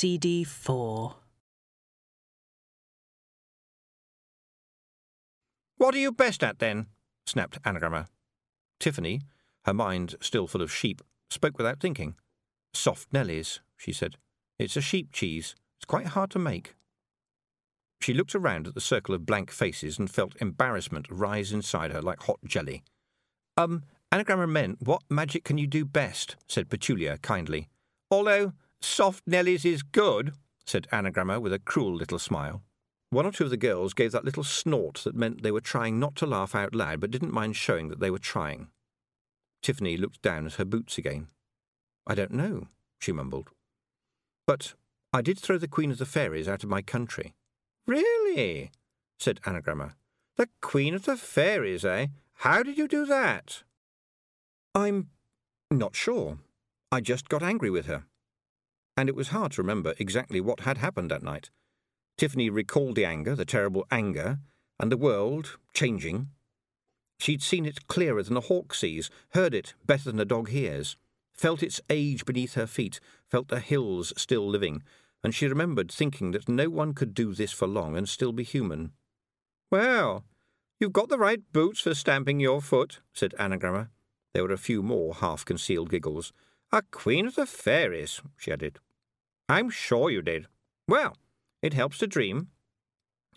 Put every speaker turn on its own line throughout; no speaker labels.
CD 4.
What are you best at, then? snapped Anagramma. Tiffany, her mind still full of sheep, spoke without thinking. Soft Nellies, she said. It's a sheep cheese. It's quite hard to make. She looked around at the circle of blank faces and felt embarrassment rise inside her like hot jelly. Um, Anagramma meant, what magic can you do best? said Petulia kindly. Although soft Nellies is good, said Anagramma with a cruel little smile. One or two of the girls gave that little snort that meant they were trying not to laugh out loud but didn't mind showing that they were trying. Tiffany looked down at her boots again. I don't know, she mumbled. But I did throw the Queen of the Fairies out of my country. Really? said Anagramma. The Queen of the Fairies, eh? How did you do that? I'm not sure. I just got angry with her. And it was hard to remember exactly what had happened that night. Tiffany recalled the anger, the terrible anger, and the world changing. She'd seen it clearer than a hawk sees, heard it better than a dog hears, felt its age beneath her feet, felt the hills still living, and she remembered thinking that no one could do this for long and still be human. Well, you've got the right boots for stamping your foot, said Anagramma. There were a few more half-concealed giggles. A queen of the fairies, she added. I'm sure you did. Well, it helps to dream.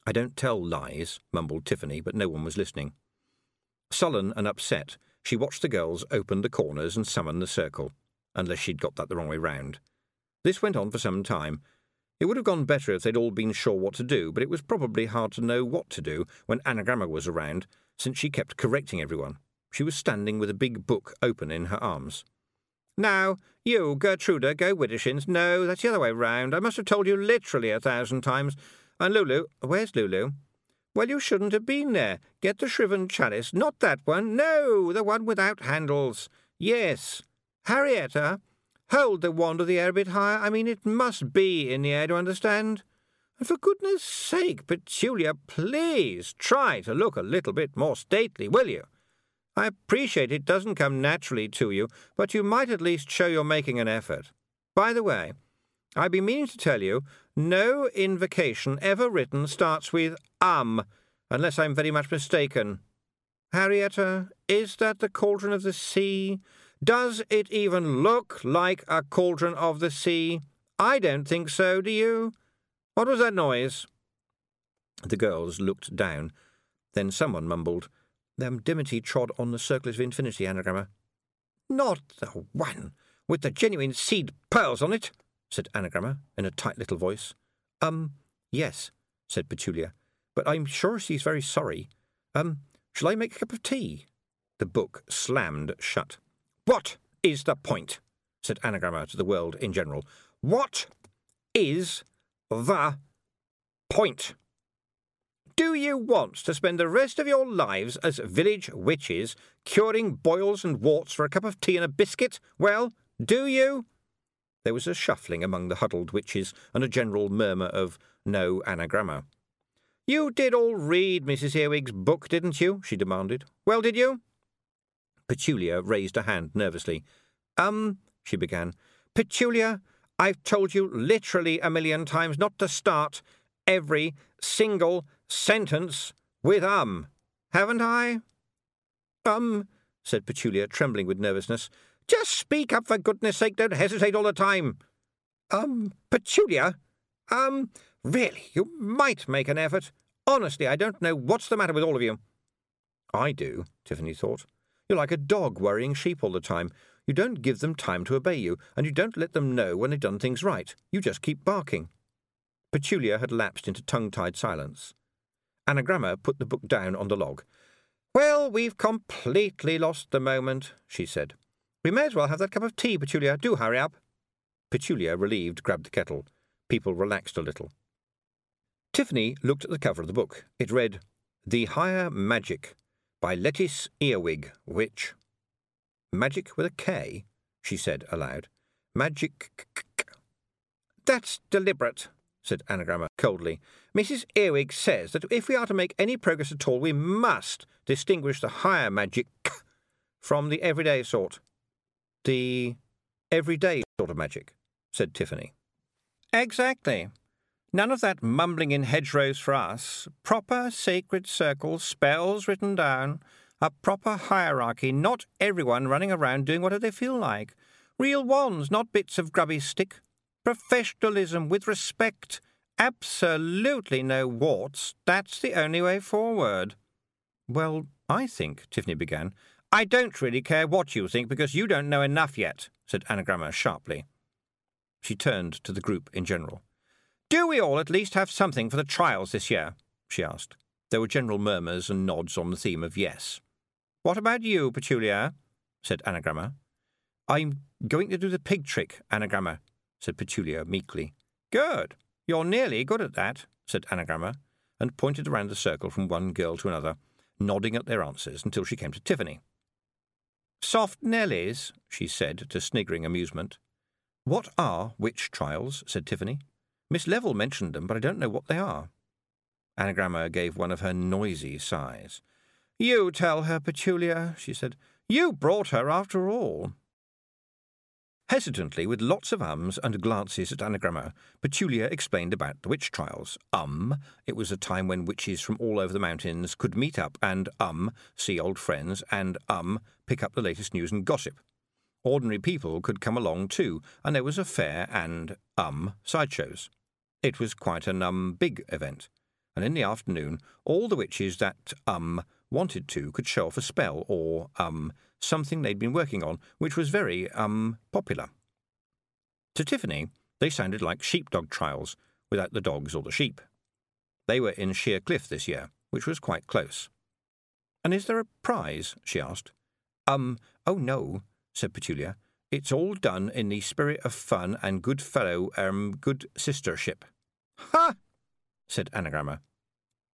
I don't tell lies, mumbled Tiffany, but no one was listening. Sullen and upset, she watched the girls open the corners and summon the circle, unless she'd got that the wrong way round. This went on for some time, it would have gone better if they'd all been sure what to do, but it was probably hard to know what to do when Anagramma was around, since she kept correcting everyone. She was standing with a big book open in her arms. Now, you, Gertruda, go Widdershins. No, that's the other way round. I must have told you literally a thousand times. And Lulu, where's Lulu? Well, you shouldn't have been there. Get the shriven chalice. Not that one. No, the one without handles. Yes. Harrietta, Hold the wand of the air a bit higher. I mean, it must be in the air to understand. And for goodness sake, Petulia, please try to look a little bit more stately, will you? I appreciate it doesn't come naturally to you, but you might at least show you're making an effort. By the way, I've been meaning to tell you, no invocation ever written starts with um, unless I'm very much mistaken. Harrietta, is that the cauldron of the sea? Does it even look like a cauldron of the sea? I don't think so, do you? What was that noise? The girls looked down. Then someone mumbled, Them Dimity trod on the circlet of infinity anagramma. Not the one with the genuine seed pearls on it, said Anagramma in a tight little voice. Um, yes, said Petulia, but I'm sure she's very sorry. Um, shall I make a cup of tea? The book slammed shut. What is the point? said Anagramma to the world in general. What is the point? Do you want to spend the rest of your lives as village witches, curing boils and warts for a cup of tea and a biscuit? Well, do you? There was a shuffling among the huddled witches and a general murmur of no anagramma. You did all read Mrs. Earwig's book, didn't you? she demanded. Well, did you? Petulia raised a hand nervously. Um, she began. Petulia, I've told you literally a million times not to start every single sentence with um, haven't I? Um, said Petulia, trembling with nervousness. Just speak up for goodness sake, don't hesitate all the time. Um, Petulia? Um, really, you might make an effort. Honestly, I don't know what's the matter with all of you. I do, Tiffany thought. You're like a dog worrying sheep all the time. You don't give them time to obey you, and you don't let them know when they've done things right. You just keep barking. Petulia had lapsed into tongue-tied silence. Anagramma put the book down on the log. Well, we've completely lost the moment, she said. We may as well have that cup of tea, Petulia. Do hurry up. Petulia, relieved, grabbed the kettle. People relaxed a little. Tiffany looked at the cover of the book. It read, The Higher Magick by Letice Earwig, Witch. Magick with a K, she said aloud. Magick. That's deliberate, said Anagramma coldly. Mrs. Earwig says that if we are to make any progress at all, we must distinguish the higher magic from the everyday sort. The everyday sort of magic, said Tiffany. Exactly. None of that mumbling in hedgerows for us. Proper sacred circles, spells written down, a proper hierarchy, not everyone running around doing whatever they feel like. Real wands, not bits of grubby stick. Professionalism with respect. Absolutely no warts. That's the only way forward. Well, I think, Tiffany began. I don't really care what you think because you don't know enough yet, said Anagramma sharply. She turned to the group in general. Do we all at least have something for the trials this year? she asked. There were general murmurs and nods on the theme of yes. What about you, Petulia? said Anagramma. I'm going to do the pig trick, Anagramma, said Petulia meekly. Good. You're nearly good at that, said Anagramma, and pointed around the circle from one girl to another, nodding at their answers until she came to Tiffany. Soft Nellies, she said to sniggering amusement. What are witch trials? said Tiffany. Miss Level mentioned them, but I don't know what they are. Anagramma gave one of her noisy sighs. You tell her, Petulia, she said. You brought her after all. Hesitantly, with lots of ums and glances at Anagramma, Petulia explained about the witch trials. Um, it was a time when witches from all over the mountains could meet up and, um, see old friends, and, um, pick up the latest news and gossip. Ordinary people could come along too, and there was a fair and, um, sideshows. It was quite an, um, big event. And in the afternoon, all the witches that, um, wanted to could show off a spell or, um, something they'd been working on, which was very, um, popular. To Tiffany, they sounded like sheepdog trials, without the dogs or the sheep. They were in Sheer Cliff this year, which was quite close. And is there a prize? she asked. Um, oh no, said Petulia. It's all done in the spirit of fun and good fellow, um, good sistership. Ha! said Anagramma.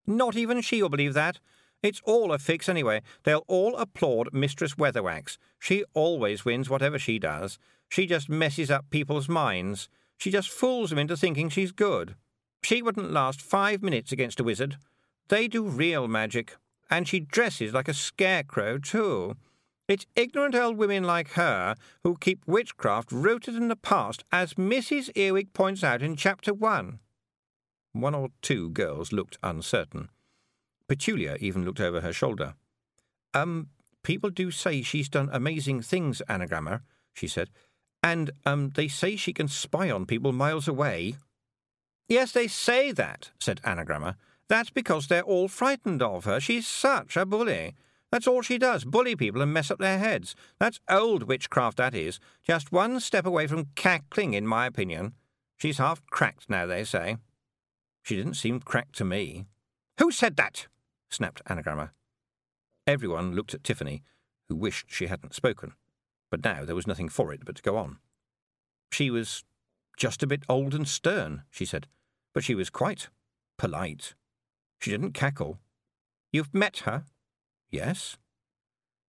Not even she will believe that. It's all a fix anyway. They'll all applaud Mistress Weatherwax. She always wins whatever she does. She just messes up people's minds. She just fools them into thinking she's good. She wouldn't last five minutes against a wizard. They do real magic. And she dresses like a scarecrow, too. It's ignorant old women like her who keep witchcraft rooted in the past, as Mrs. Earwig points out in Chapter 1. One or two girls looked uncertain. Petulia even looked over her shoulder. Um, people do say she's done amazing things, Anagramma, she said. And, um, they say she can spy on people miles away. Yes, they say that, said Anagramma. That's because they're all frightened of her. She's such a bully. That's all she does, bully people and mess up their heads. That's old witchcraft, that is. Just one step away from cackling, in my opinion. She's half cracked now, they say. She didn't seem cracked to me. Who said that? Snapped Anagramma. Everyone looked at Tiffany, who wished she hadn't spoken, but now there was nothing for it but to go on. She was just a bit old and stern, she said, but she was quite polite. She didn't cackle. You've met her? Yes.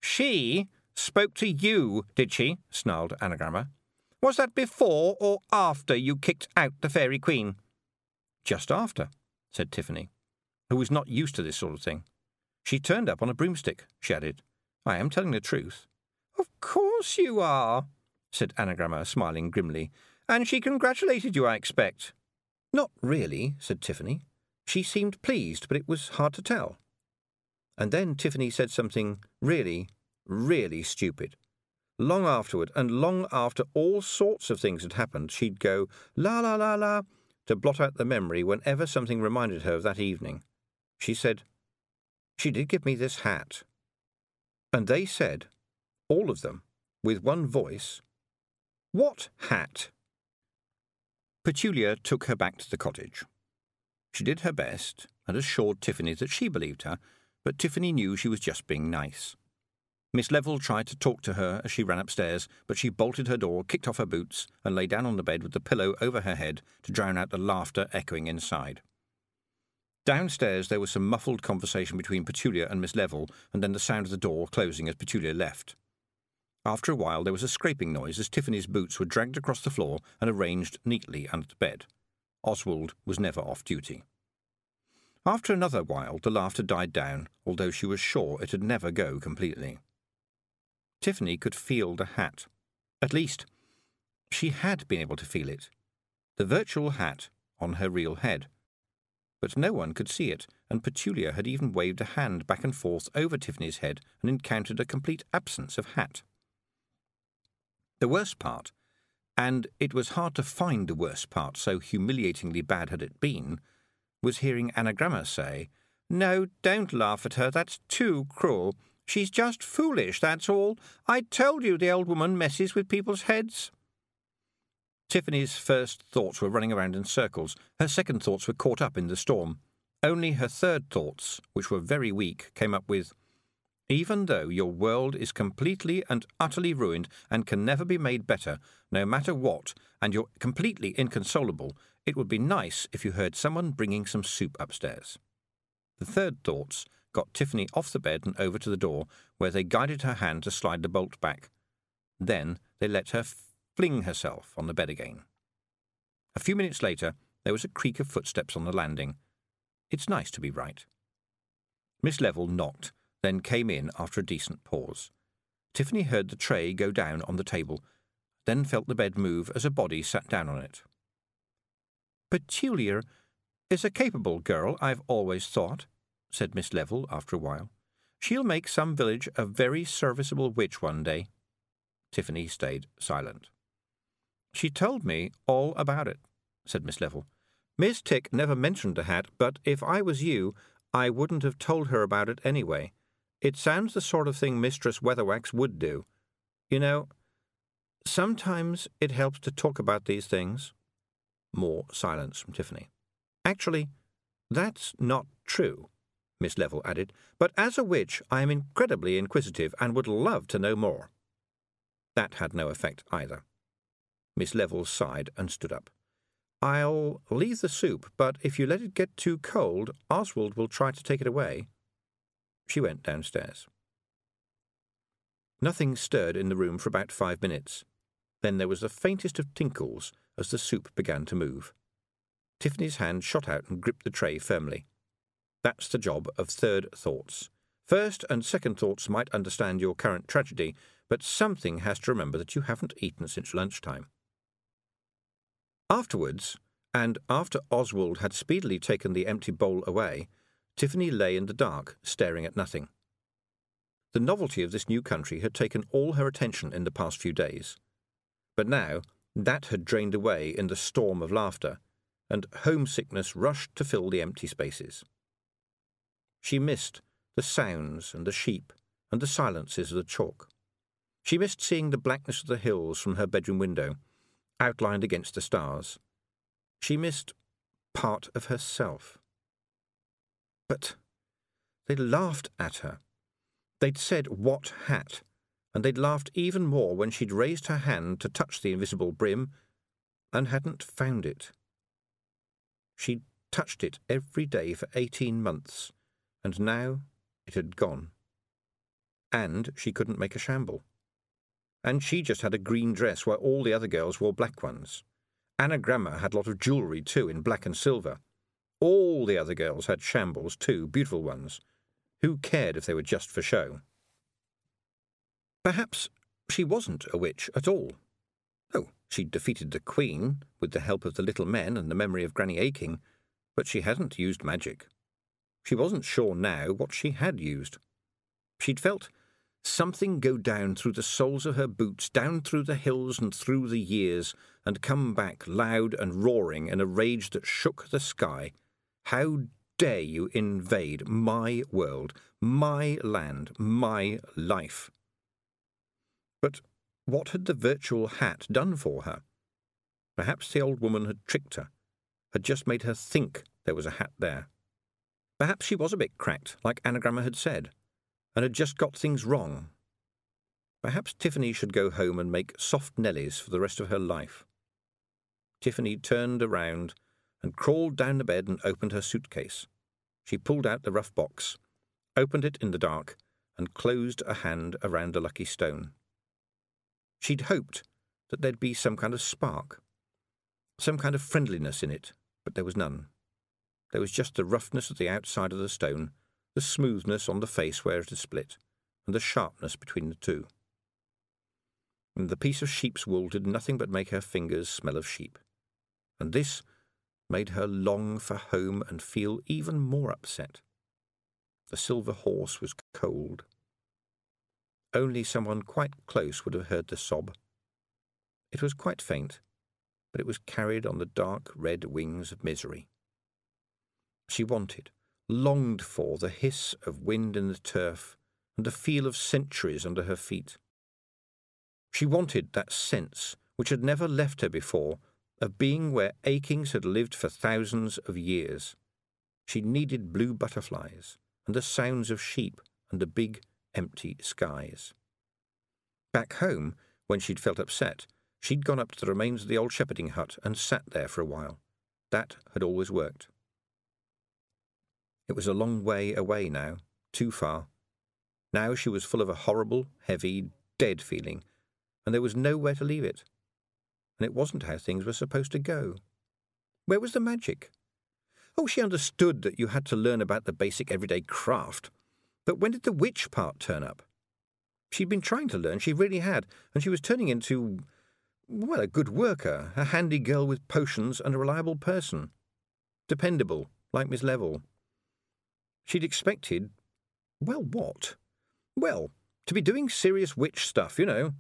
She spoke to you, did she? snarled Anagramma. Was that before or after you kicked out the Fairy Queen? Just after, said Tiffany who was not used to this sort of thing. She turned up on a broomstick, she added. I am telling the truth. Of course you are, said Anagramma, smiling grimly. And she congratulated you, I expect. Not really, said Tiffany. She seemed pleased, but it was hard to tell. And then Tiffany said something really, really stupid. Long afterward, and long after all sorts of things had happened, she'd go la la la la to blot out the memory whenever something reminded her of that evening. She said, She did give me this hat. And they said, all of them, with one voice, What hat? Petulia took her back to the cottage. She did her best and assured Tiffany that she believed her, but Tiffany knew she was just being nice. Miss Level tried to talk to her as she ran upstairs, but she bolted her door, kicked off her boots, and lay down on the bed with the pillow over her head to drown out the laughter echoing inside. Downstairs there was some muffled conversation between Petulia and Miss Level, and then the sound of the door closing as Petulia left. After a while there was a scraping noise as Tiffany's boots were dragged across the floor and arranged neatly under the bed. Oswald was never off duty. After another while the laughter died down, although she was sure it'd never go completely. Tiffany could feel the hat. At least, she had been able to feel it. The virtual hat on her real head. But no one could see it, and Petulia had even waved a hand back and forth over Tiffany's head and encountered a complete absence of hat. The worst part, and it was hard to find the worst part, so humiliatingly bad had it been, was hearing Anagramma say, No, don't laugh at her, that's too cruel. She's just foolish, that's all. I told you the old woman messes with people's heads. Tiffany's first thoughts were running around in circles. Her second thoughts were caught up in the storm. Only her third thoughts, which were very weak, came up with Even though your world is completely and utterly ruined and can never be made better, no matter what, and you're completely inconsolable, it would be nice if you heard someone bringing some soup upstairs. The third thoughts got Tiffany off the bed and over to the door, where they guided her hand to slide the bolt back. Then they let her fling herself on the bed again. A few minutes later, there was a creak of footsteps on the landing. It's nice to be right. Miss Level knocked, then came in after a decent pause. Tiffany heard the tray go down on the table, then felt the bed move as a body sat down on it. Petulia is a capable girl, I've always thought, said Miss Level after a while. She'll make some village a very serviceable witch one day. Tiffany stayed silent. She told me all about it, said Miss Level. Miss Tick never mentioned the hat, but if I was you, I wouldn't have told her about it anyway. It sounds the sort of thing Mistress Weatherwax would do. You know, sometimes it helps to talk about these things. More silence from Tiffany. Actually, that's not true, Miss Level added, but as a witch I am incredibly inquisitive and would love to know more. That had no effect either. Miss Level sighed and stood up. I'll leave the soup, but if you let it get too cold, Oswald will try to take it away. She went downstairs. Nothing stirred in the room for about five minutes. Then there was the faintest of tinkles as the soup began to move. Tiffany's hand shot out and gripped the tray firmly. That's the job of third thoughts. First and second thoughts might understand your current tragedy, but something has to remember that you haven't eaten since lunchtime. Afterwards, and after Oswald had speedily taken the empty bowl away, Tiffany lay in the dark, staring at nothing. The novelty of this new country had taken all her attention in the past few days. But now that had drained away in the storm of laughter, and homesickness rushed to fill the empty spaces. She missed the sounds and the sheep and the silences of the chalk. She missed seeing the blackness of the hills from her bedroom window outlined against the stars. She missed part of herself. But they'd laughed at her. They'd said, What hat? And they'd laughed even more when she'd raised her hand to touch the invisible brim and hadn't found it. She'd touched it every day for eighteen months, and now it had gone. And she couldn't make a shamble and she just had a green dress while all the other girls wore black ones. Anagramma had a lot of jewellery too, in black and silver. All the other girls had shambles too, beautiful ones. Who cared if they were just for show? Perhaps she wasn't a witch at all. Oh, she'd defeated the Queen with the help of the little men and the memory of Granny Aching, but she hadn't used magic. She wasn't sure now what she had used. She'd felt something go down through the soles of her boots, down through the hills and through the years, and come back loud and roaring in a rage that shook the sky. How dare you invade my world, my land, my life? But what had the virtual hat done for her? Perhaps the old woman had tricked her, had just made her think there was a hat there. Perhaps she was a bit cracked, like Anagramma had said and had just got things wrong. Perhaps Tiffany should go home and make soft Nellies for the rest of her life. Tiffany turned around and crawled down the bed and opened her suitcase. She pulled out the rough box, opened it in the dark, and closed a hand around the lucky stone. She'd hoped that there'd be some kind of spark, some kind of friendliness in it, but there was none. There was just the roughness of the outside of the stone the smoothness on the face where it is split, and the sharpness between the two. And the piece of sheep's wool did nothing but make her fingers smell of sheep. and this made her long for home and feel even more upset. The silver horse was cold. Only someone quite close would have heard the sob. It was quite faint, but it was carried on the dark red wings of misery. She wanted, longed for the hiss of wind in the turf and the feel of centuries under her feet. She wanted that sense, which had never left her before, of being where achings had lived for thousands of years. She needed blue butterflies and the sounds of sheep and the big, empty skies. Back home, when she'd felt upset, she'd gone up to the remains of the old shepherding hut and sat there for a while. That had always worked. It was a long way away now, too far. Now she was full of a horrible, heavy, dead feeling, and there was nowhere to leave it. And it wasn't how things were supposed to go. Where was the magic? Oh, she understood that you had to learn about the basic everyday craft. But when did the witch part turn up? She'd been trying to learn, she really had, and she was turning into, well, a good worker, a handy girl with potions, and a reliable person. Dependable, like Miss Level. She'd expected, well, what? Well, to be doing serious witch stuff, you know.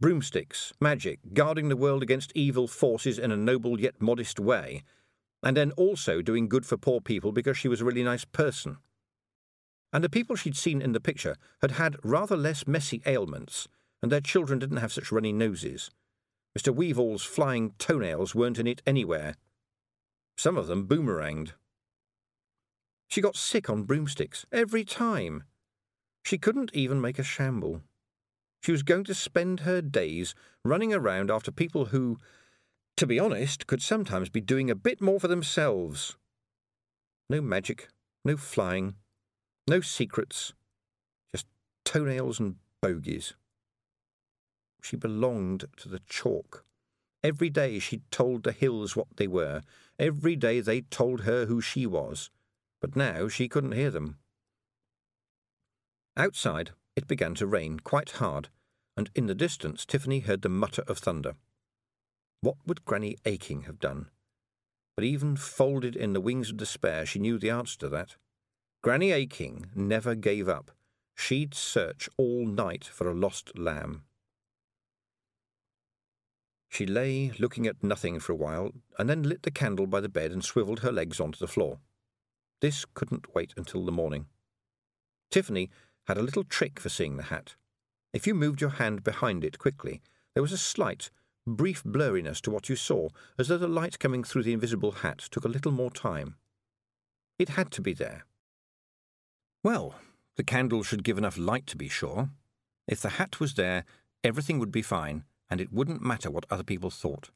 Broomsticks, magic, guarding the world against evil forces in a noble yet modest way, and then also doing good for poor people because she was a really nice person. And the people she'd seen in the picture had had rather less messy ailments, and their children didn't have such runny noses. Mr. Weevil's flying toenails weren't in it anywhere. Some of them boomeranged. She got sick on broomsticks every time. She couldn't even make a shamble. She was going to spend her days running around after people who, to be honest, could sometimes be doing a bit more for themselves. No magic, no flying, no secrets, just toenails and bogies. She belonged to the chalk. Every day she told the hills what they were. Every day they told her who she was but now she couldn't hear them. Outside, it began to rain quite hard, and in the distance Tiffany heard the mutter of thunder. What would Granny Aching have done? But even folded in the wings of despair, she knew the answer to that. Granny Aching never gave up. She'd search all night for a lost lamb. She lay looking at nothing for a while, and then lit the candle by the bed and swivelled her legs onto the floor. This couldn't wait until the morning. Tiffany had a little trick for seeing the hat. If you moved your hand behind it quickly, there was a slight, brief blurriness to what you saw, as though the light coming through the invisible hat took a little more time. It had to be there. Well, the candle should give enough light to be sure. If the hat was there, everything would be fine, and it wouldn't matter what other people thought.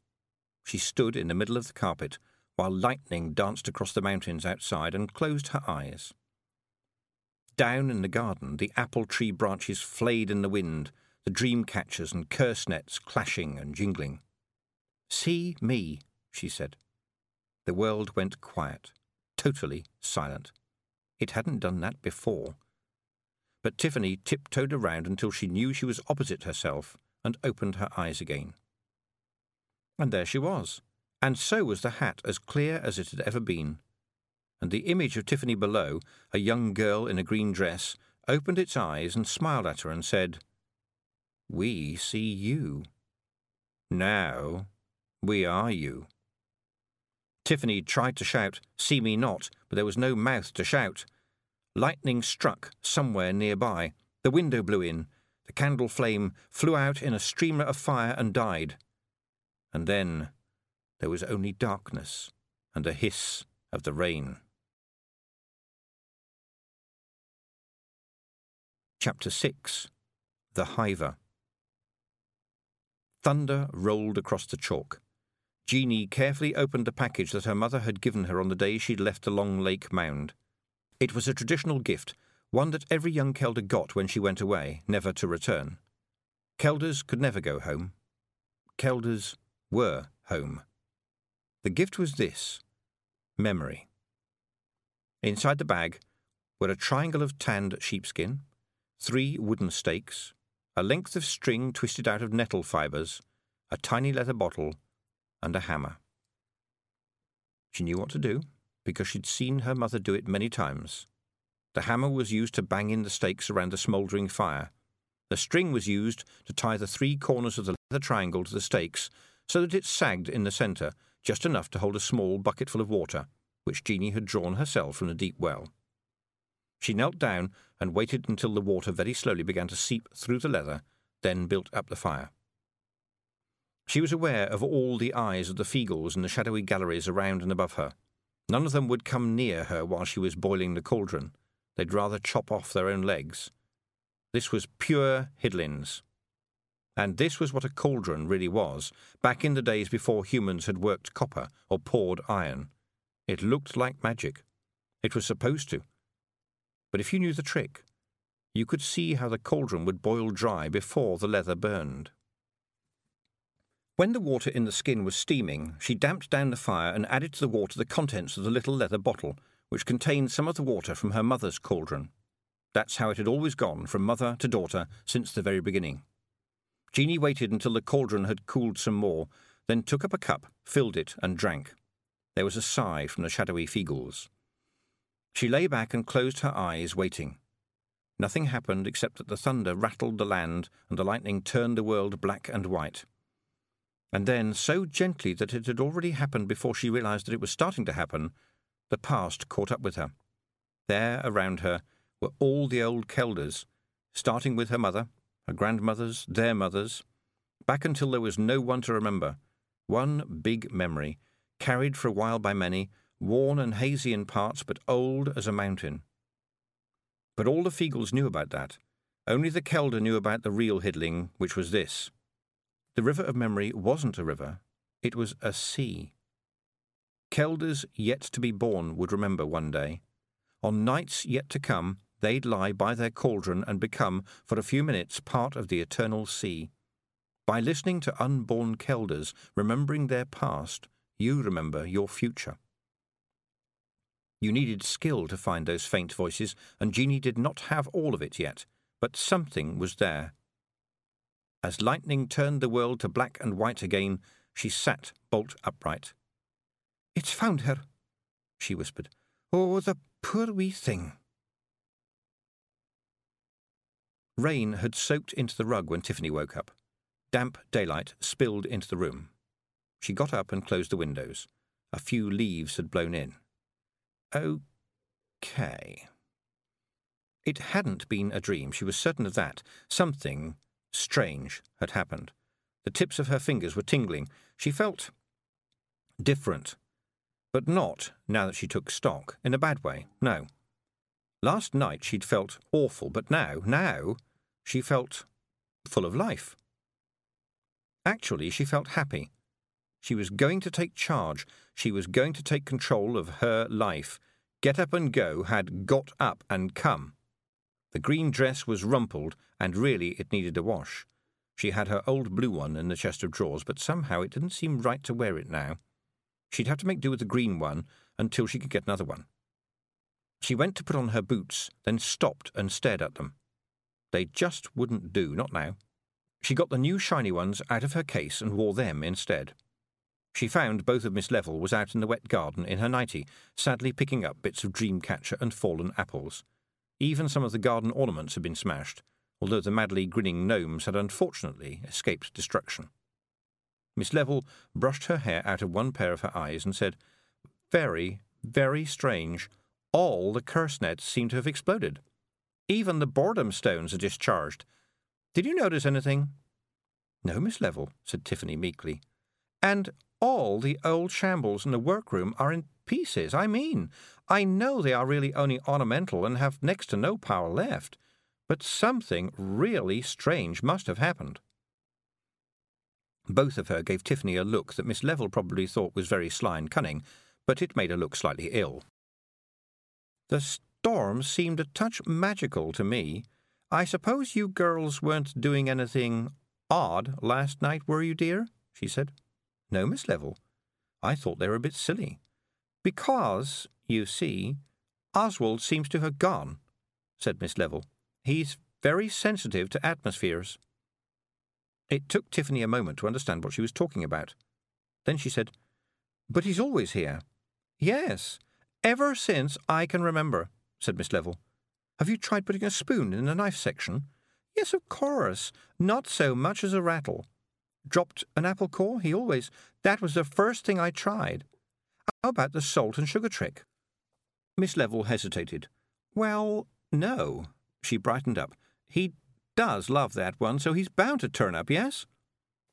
She stood in the middle of the carpet, while lightning danced across the mountains outside and closed her eyes. Down in the garden, the apple tree branches flayed in the wind, the dream catchers and curse nets clashing and jingling. See me, she said. The world went quiet, totally silent. It hadn't done that before. But Tiffany tiptoed around until she knew she was opposite herself and opened her eyes again. And there she was, and so was the hat as clear as it had ever been. And the image of Tiffany below, a young girl in a green dress, opened its eyes and smiled at her and said, We see you. Now we are you. Tiffany tried to shout, See me not, but there was no mouth to shout. Lightning struck somewhere nearby. The window blew in. The candle flame flew out in a streamer of fire and died. And then there was only darkness and the hiss of the rain. Chapter 6 The Hiver Thunder rolled across the chalk. Jeanie carefully opened the package that her mother had given her on the day she'd left the Long Lake Mound. It was a traditional gift, one that every young Kelda got when she went away, never to return. Keldas could never go home. Keldas were home. The gift was this memory. Inside the bag were a triangle of tanned sheepskin, three wooden stakes, a length of string twisted out of nettle fibres, a tiny leather bottle, and a hammer. She knew what to do, because she'd seen her mother do it many times. The hammer was used to bang in the stakes around the smouldering fire. The string was used to tie the three corners of the leather triangle to the stakes so that it sagged in the centre, just enough to hold a small bucketful of water, which Jeanie had drawn herself from the deep well. She knelt down and waited until the water very slowly began to seep through the leather, then built up the fire. She was aware of all the eyes of the Feegles in the shadowy galleries around and above her. None of them would come near her while she was boiling the cauldron. They'd rather chop off their own legs. This was pure Hiddlins. And this was what a cauldron really was, back in the days before humans had worked copper or poured iron. It looked like magic. It was supposed to. But if you knew the trick, you could see how the cauldron would boil dry before the leather burned. When the water in the skin was steaming, she damped down the fire and added to the water the contents of the little leather bottle, which contained some of the water from her mother's cauldron. That's how it had always gone, from mother to daughter, since the very beginning. Jeanie waited until the cauldron had cooled some more, then took up a cup, filled it, and drank. There was a sigh from the shadowy Feegles. She lay back and closed her eyes, waiting. Nothing happened except that the thunder rattled the land and the lightning turned the world black and white. And then, so gently that it had already happened before she realized that it was starting to happen, the past caught up with her. There, around her, were all the old Keldas, starting with her mother, her grandmothers, their mothers, back until there was no one to remember. One big memory, carried for a while by many, worn and hazy in parts, but old as a mountain. But all the Feegles knew about that. Only the Kelda knew about the real Hidling, which was this. The river of memory wasn't a river, it was a sea. Keldas yet to be born would remember one day. On nights yet to come, they'd lie by their cauldron and become, for a few minutes, part of the eternal sea. By listening to unborn Keldas, remembering their past, you remember your future. You needed skill to find those faint voices, and Jeanie did not have all of it yet, but something was there. As lightning turned the world to black and white again, she sat bolt upright. It's found her, she whispered. Oh, the poor wee thing. Rain had soaked into the rug when Tiffany woke up. Damp daylight spilled into the room. She got up and closed the windows. A few leaves had blown in. Okay. It hadn't been a dream, she was certain of that. Something strange had happened. The tips of her fingers were tingling. She felt different. But not, now that she took stock, in a bad way, no. Last night she'd felt awful, but now, now, she felt full of life. Actually, she felt happy. She was going to take charge. She was going to take control of her life. Get up and go had got up and come. The green dress was rumpled, and really it needed a wash. She had her old blue one in the chest of drawers, but somehow it didn't seem right to wear it now. She'd have to make do with the green one until she could get another one. She went to put on her boots, then stopped and stared at them. They just wouldn't do, not now. She got the new shiny ones out of her case and wore them instead. She found both of Miss Level was out in the wet garden in her nightie, sadly picking up bits of dream-catcher and fallen apples. Even some of the garden ornaments had been smashed, although the madly grinning gnomes had unfortunately escaped destruction. Miss Level brushed her hair out of one pair of her eyes and said, Very, very strange. All the curse nets seem to have exploded. Even the boredom stones are discharged. Did you notice anything? No, Miss Level, said Tiffany meekly. And all the old shambles in the workroom are in pieces. I mean, I know they are really only ornamental and have next to no power left, but something really strange must have happened. Both of her gave Tiffany a look that Miss Level probably thought was very sly and cunning, but it made her look slightly ill. The storm seemed a touch magical to me. I suppose you girls weren't doing anything odd last night, were you, dear? she said. No, Miss Level. I thought they were a bit silly. Because, you see, Oswald seems to have gone, said Miss Level. He's very sensitive to atmospheres. It took Tiffany a moment to understand what she was talking about. Then she said, But he's always here. Yes, ever since I can remember, said Miss Level. Have you tried putting a spoon in the knife section? Yes, of course. Not so much as a rattle. Dropped an apple core? He always. That was the first thing I tried. How about the salt and sugar trick? Miss Level hesitated. Well, no. She brightened up. He does love that one, so he's bound to turn up, yes?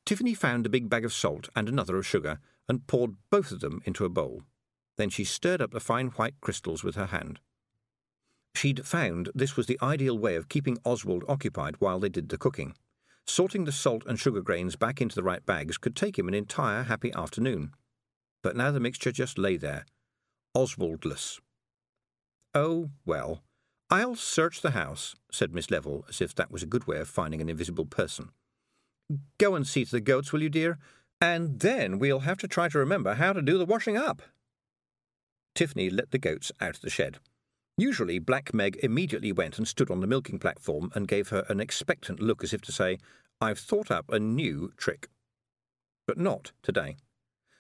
Tiffany found a big bag of salt and another of sugar and poured both of them into a bowl. Then she stirred up the fine white crystals with her hand. She'd found this was the ideal way of keeping Oswald occupied while they did the cooking. Sorting the salt and sugar grains back into the right bags could take him an entire happy afternoon. But now the mixture just lay there, Oswaldless. Oh, well, I'll search the house, said Miss Level, as if that was a good way of finding an invisible person. Go and see to the goats, will you, dear? And then we'll have to try to remember how to do the washing up. Tiffany let the goats out of the shed. Usually, Black Meg immediately went and stood on the milking platform and gave her an expectant look as if to say, I've thought up a new trick. But not today.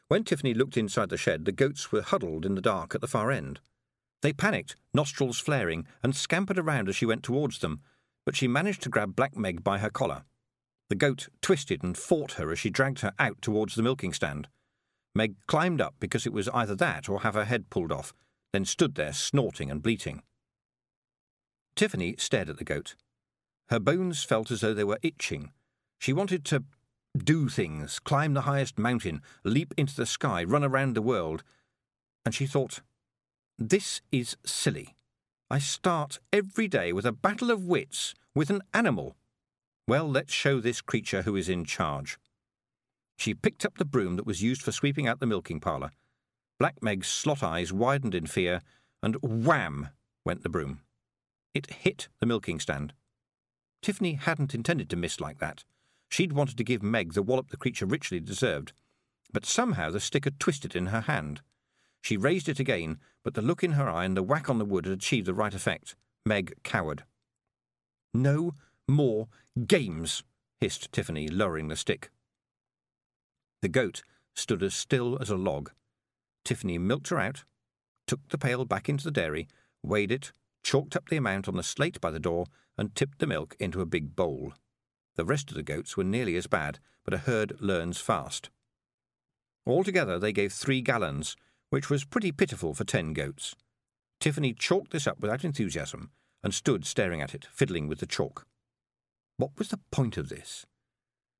When Tiffany looked inside the shed, the goats were huddled in the dark at the far end. They panicked, nostrils flaring, and scampered around as she went towards them, but she managed to grab Black Meg by her collar. The goat twisted and fought her as she dragged her out towards the milking stand. Meg climbed up because it was either that or have her head pulled off, then stood there snorting and bleating. Tiffany stared at the goat. Her bones felt as though they were itching. She wanted to do things, climb the highest mountain, leap into the sky, run around the world. And she thought, this is silly. I start every day with a battle of wits with an animal. Well, let's show this creature who is in charge. She picked up the broom that was used for sweeping out the milking parlour. Black Meg's slot eyes widened in fear, and wham went the broom. It hit the milking stand. Tiffany hadn't intended to miss like that. She'd wanted to give Meg the wallop the creature richly deserved, but somehow the stick had twisted in her hand. She raised it again, but the look in her eye and the whack on the wood had achieved the right effect. Meg cowered. No more games, hissed Tiffany, lowering the stick. The goat stood as still as a log. Tiffany milked her out, took the pail back into the dairy, weighed it, chalked up the amount on the slate by the door, and tipped the milk into a big bowl. The rest of the goats were nearly as bad, but a herd learns fast. Altogether, they gave three gallons, which was pretty pitiful for ten goats. Tiffany chalked this up without enthusiasm and stood staring at it, fiddling with the chalk. What was the point of this?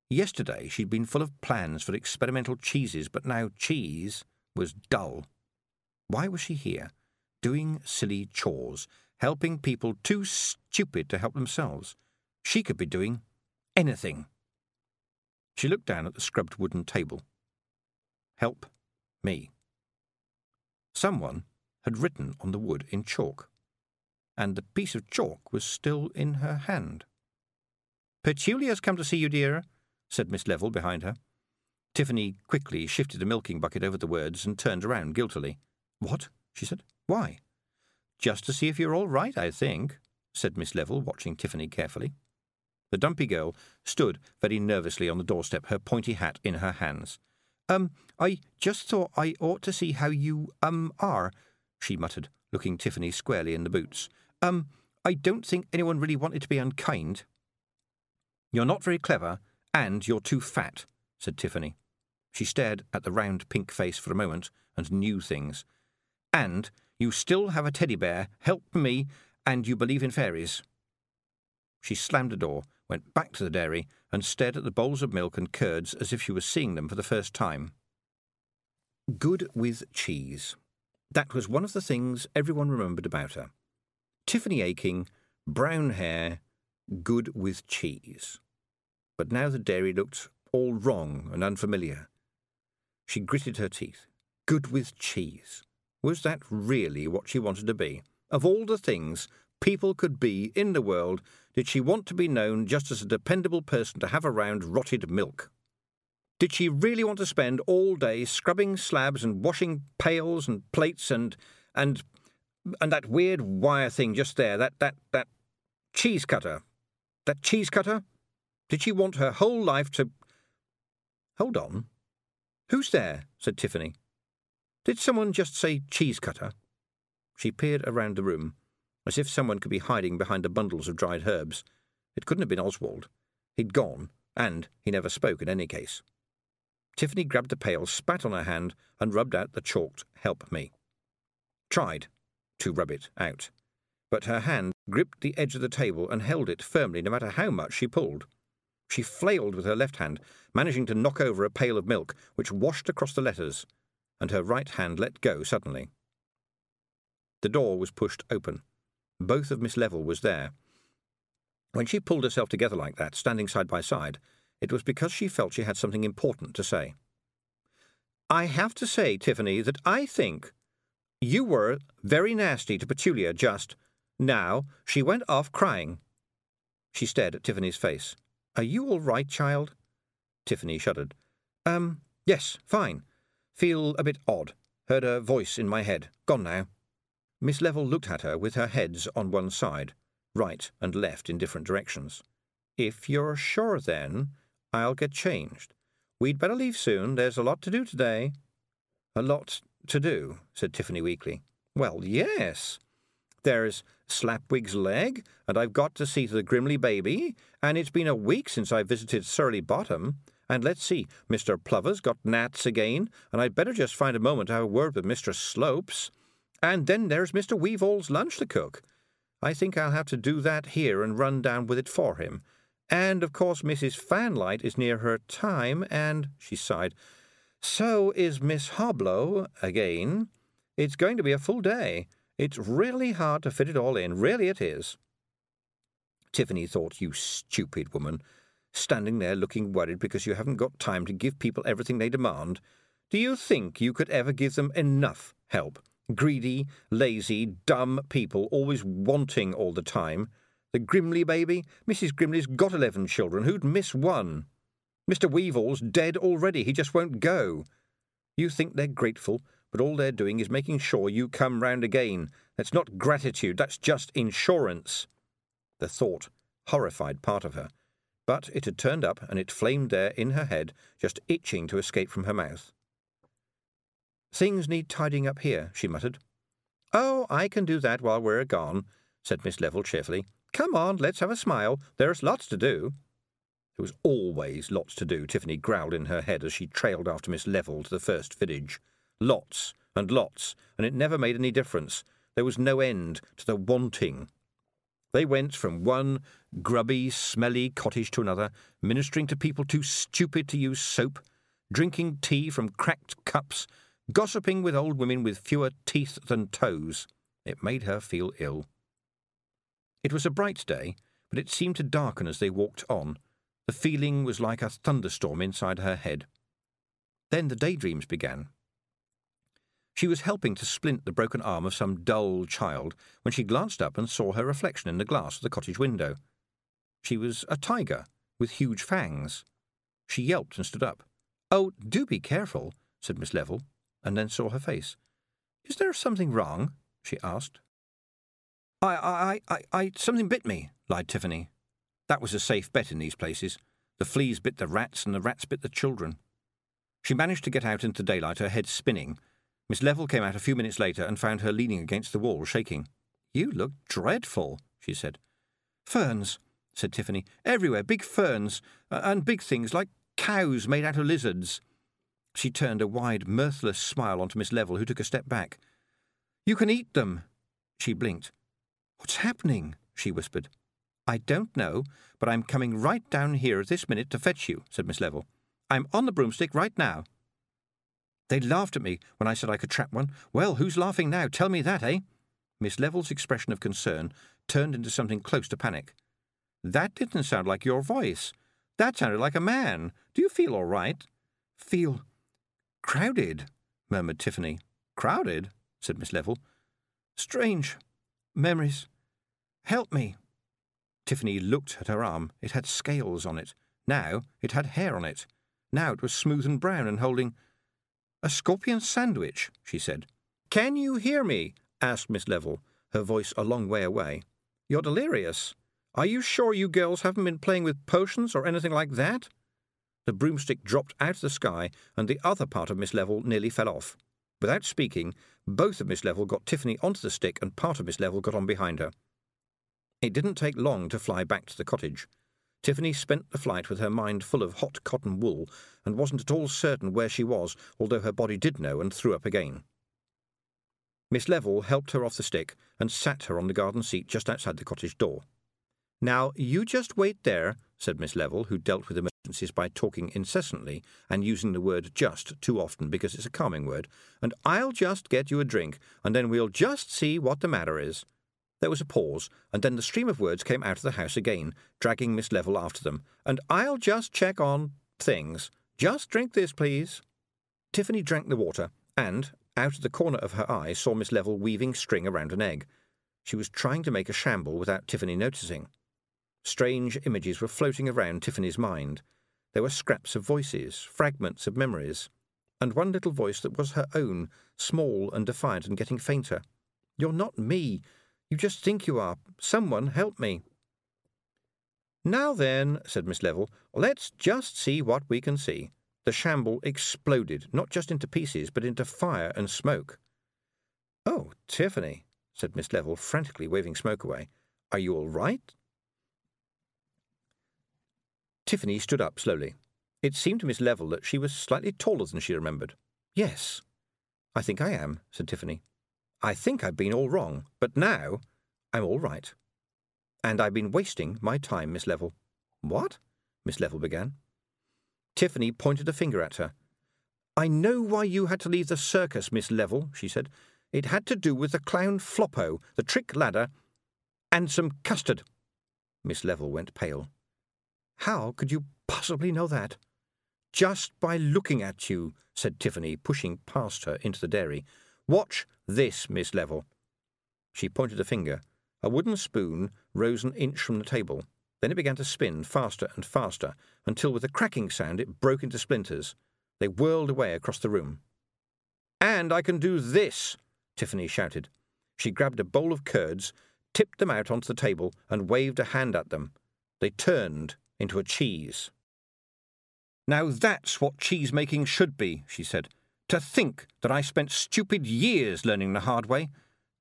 Yesterday she'd been full of plans for experimental cheeses, but now cheese was dull. Why was she here, doing silly chores, helping people too stupid to help themselves? She could be doing anything. She looked down at the scrubbed wooden table. Help me. Someone had written on the wood in chalk, and the piece of chalk was still in her hand. Petulia's come to see you, dear, said Miss Level behind her. Tiffany quickly shifted the milking bucket over the words and turned around guiltily. What? she said. Why? Just to see if you're all right, I think, said Miss Level, watching Tiffany carefully. The dumpy girl stood very nervously on the doorstep, her pointy hat in her hands. Um, I just thought I ought to see how you, um, are, she muttered, looking Tiffany squarely in the boots. Um, I don't think anyone really wanted to be unkind. You're not very clever, and you're too fat, said Tiffany. She stared at the round pink face for a moment and knew things. And you still have a teddy bear, help me, and you believe in fairies. She slammed the door, went back to the dairy, and stared at the bowls of milk and curds as if she was seeing them for the first time. Good with cheese. That was one of the things everyone remembered about her. Tiffany Aching, brown hair, good with cheese but now the dairy looked all wrong and unfamiliar. She gritted her teeth. Good with cheese. Was that really what she wanted to be? Of all the things people could be in the world, did she want to be known just as a dependable person to have around rotted milk? Did she really want to spend all day scrubbing slabs and washing pails and plates and and and that weird wire thing just there, that that that cheese cutter? That cheese cutter? Did she want her whole life to. Hold on. Who's there? said Tiffany. Did someone just say cheese cutter? She peered around the room, as if someone could be hiding behind the bundles of dried herbs. It couldn't have been Oswald. He'd gone, and he never spoke in any case. Tiffany grabbed the pail, spat on her hand, and rubbed out the chalked help me. Tried to rub it out, but her hand gripped the edge of the table and held it firmly no matter how much she pulled. She flailed with her left hand, managing to knock over a pail of milk, which washed across the letters, and her right hand let go suddenly. The door was pushed open. Both of Miss Level was there. When she pulled herself together like that, standing side by side, it was because she felt she had something important to say. I have to say, Tiffany, that I think you were very nasty to Petulia just now. She went off crying. She stared at Tiffany's face. Are you all right, child? Tiffany shuddered. Um, yes, fine. Feel a bit odd. Heard a voice in my head. Gone now. Miss Level looked at her with her heads on one side, right and left in different directions. If you're sure, then, I'll get changed. We'd better leave soon. There's a lot to do today. A lot to do, said Tiffany weakly. Well, yes. There's Slapwig's leg, and I've got to see to the Grimley baby, and it's been a week since I visited Surly Bottom. And let's see, Mr. Plover's got gnats again, and I'd better just find a moment to have a word with Mr. Slopes. And then there's Mr. Weevil's lunch to cook. I think I'll have to do that here and run down with it for him. And, of course, Mrs. Fanlight is near her time, and, she sighed, so is Miss Hoblo again. It's going to be a full day. It's really hard to fit it all in, really it is. Tiffany thought, you stupid woman, standing there looking worried because you haven't got time to give people everything they demand. Do you think you could ever give them enough help? Greedy, lazy, dumb people, always wanting all the time. The Grimley baby? Mrs. Grimley's got eleven children. Who'd miss one? Mr. Weevil's dead already. He just won't go. You think they're grateful, but all they're doing is making sure you come round again. That's not gratitude, that's just insurance. The thought horrified part of her, but it had turned up and it flamed there in her head, just itching to escape from her mouth. Things need tidying up here, she muttered. Oh, I can do that while we're gone, said Miss Level cheerfully. Come on, let's have a smile. There's lots to do. There was always lots to do, Tiffany growled in her head as she trailed after Miss Level to the first village. Lots and lots, and it never made any difference. There was no end to the wanting. They went from one grubby, smelly cottage to another, ministering to people too stupid to use soap, drinking tea from cracked cups, gossiping with old women with fewer teeth than toes. It made her feel ill. It was a bright day, but it seemed to darken as they walked on. The feeling was like a thunderstorm inside her head. Then the daydreams began. She was helping to splint the broken arm of some dull child when she glanced up and saw her reflection in the glass of the cottage window. She was a tiger with huge fangs. She yelped and stood up. Oh, do be careful, said Miss Level, and then saw her face. Is there something wrong? she asked. I, I, I, I, something bit me, lied Tiffany. That was a safe bet in these places. The fleas bit the rats, and the rats bit the children. She managed to get out into daylight, her head spinning, Miss Level came out a few minutes later and found her leaning against the wall, shaking. You look dreadful, she said. Ferns, said Tiffany. Everywhere, big ferns, uh, and big things like cows made out of lizards. She turned a wide, mirthless smile onto Miss Level, who took a step back. You can eat them. She blinked. What's happening? she whispered. I don't know, but I'm coming right down here at this minute to fetch you, said Miss Level. I'm on the broomstick right now. They laughed at me when I said I could trap one. Well, who's laughing now? Tell me that, eh? Miss Level's expression of concern turned into something close to panic. That didn't sound like your voice. That sounded like a man. Do you feel all right? Feel crowded, murmured Tiffany. Crowded? said Miss Level. Strange. Memories. Help me. Tiffany looked at her arm. It had scales on it. Now it had hair on it. Now it was smooth and brown and holding a scorpion sandwich, she said. Can you hear me? asked Miss Level, her voice a long way away. You're delirious. Are you sure you girls haven't been playing with potions or anything like that? The broomstick dropped out of the sky, and the other part of Miss Level nearly fell off. Without speaking, both of Miss Level got Tiffany onto the stick and part of Miss Level got on behind her. It didn't take long to fly back to the cottage. Tiffany spent the flight with her mind full of hot cotton wool and wasn't at all certain where she was, although her body did know and threw up again. Miss Level helped her off the stick and sat her on the garden seat just outside the cottage door. Now, you just wait there, said Miss Level, who dealt with emergencies by talking incessantly and using the word just too often because it's a calming word, and I'll just get you a drink, and then we'll just see what the matter is. There was a pause, and then the stream of words came out of the house again, dragging Miss Level after them. And I'll just check on things. Just drink this, please. Tiffany drank the water, and, out of the corner of her eye, saw Miss Level weaving string around an egg. She was trying to make a shamble without Tiffany noticing. Strange images were floating around Tiffany's mind. There were scraps of voices, fragments of memories, and one little voice that was her own, small and defiant and getting fainter. You're not me. You just think you are. Someone help me. Now then, said Miss Level, let's just see what we can see. The shamble exploded, not just into pieces, but into fire and smoke. Oh, Tiffany, said Miss Level, frantically waving smoke away. Are you all right? Tiffany stood up slowly. It seemed to Miss Level that she was slightly taller than she remembered. Yes, I think I am, said Tiffany. I think I've been all wrong, but now I'm all right. And I've been wasting my time, Miss Level. What? Miss Level began. Tiffany pointed a finger at her. I know why you had to leave the circus, Miss Level, she said. It had to do with the clown Floppo, the trick ladder, and some custard. Miss Level went pale. How could you possibly know that? Just by looking at you, said Tiffany, pushing past her into the dairy. Watch this, Miss Level. She pointed a finger. A wooden spoon rose an inch from the table. Then it began to spin faster and faster, until with a cracking sound it broke into splinters. They whirled away across the room. And I can do this, Tiffany shouted. She grabbed a bowl of curds, tipped them out onto the table, and waved a hand at them. They turned into a cheese. Now that's what cheese making should be, she said. To think that I spent stupid years learning the hard way.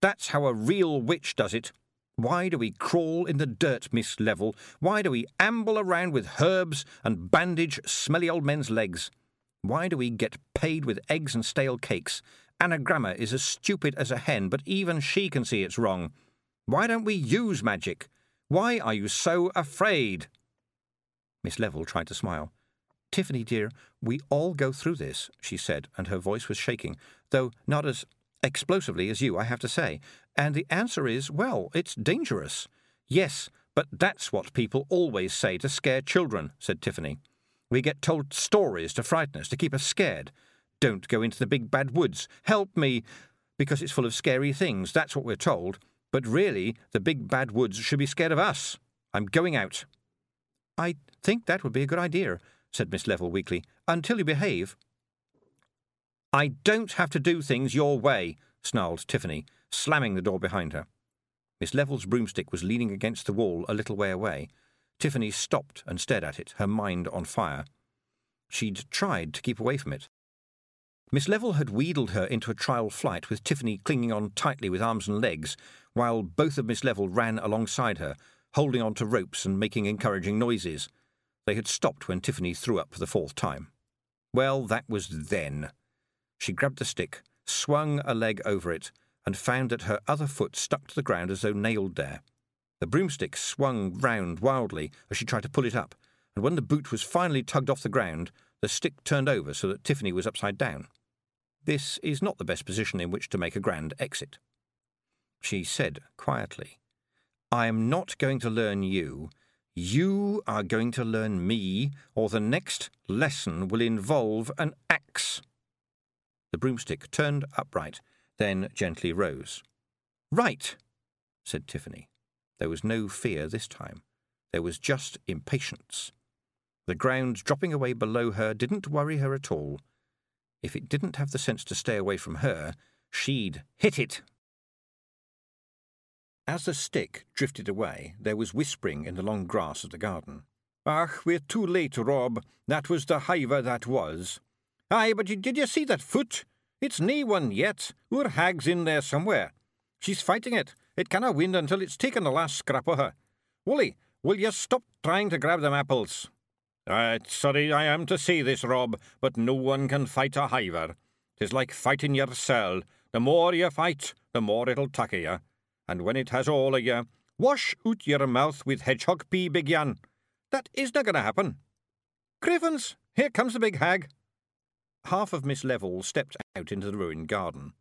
That's how a real witch does it. Why do we crawl in the dirt, Miss Level? Why do we amble around with herbs and bandage smelly old men's legs? Why do we get paid with eggs and stale cakes? Anagramma is as stupid as a hen, but even she can see it's wrong. Why don't we use magic? Why are you so afraid? Miss Level tried to smile. Tiffany, dear, we all go through this, she said, and her voice was shaking, though not as explosively as you, I have to say. And the answer is, well, it's dangerous. Yes, but that's what people always say to scare children, said Tiffany. We get told stories to frighten us, to keep us scared. Don't go into the big bad woods. Help me, because it's full of scary things. That's what we're told. But really, the big bad woods should be scared of us. I'm going out. I think that would be a good idea, said Miss Level weakly, until you behave. I don't have to do things your way, snarled Tiffany, slamming the door behind her. Miss Level's broomstick was leaning against the wall a little way away. Tiffany stopped and stared at it, her mind on fire. She'd tried to keep away from it. Miss Level had wheedled her into a trial flight with Tiffany clinging on tightly with arms and legs, while both of Miss Level ran alongside her, holding on to ropes and making encouraging noises. They had stopped when Tiffany threw up for the fourth time. Well, that was then. She grabbed the stick, swung a leg over it, and found that her other foot stuck to the ground as though nailed there. The broomstick swung round wildly as she tried to pull it up, and when the boot was finally tugged off the ground, the stick turned over so that Tiffany was upside down. This is not the best position in which to make a grand exit. She said quietly, I am not going to learn you. You are going to learn me, or the next lesson will involve an axe. The broomstick turned upright, then gently rose. Right, said Tiffany. There was no fear this time. There was just impatience. The ground dropping away below her didn't worry her at all. If it didn't have the sense to stay away from her, she'd hit it as the stick drifted away, there was whispering in the long grass of the garden. Ach, we're too late, Rob. That was the hiver that was. Aye, but did you see that foot? It's nae one yet. Oor hag's in there somewhere. She's fighting it. It canna win until it's taken the last scrap o' her. Wullie, will you stop trying to grab them apples? Uh, sorry I am to say this, Rob, but no one can fight a hiver. Tis like fighting yoursel. The more you fight, the more it'll tucker you. And when it has all of you, wash out your mouth with hedgehog pee, Big Yan. That isna going to happen. Crivens, here comes the big hag. Half of Miss Level stepped out into the ruined garden.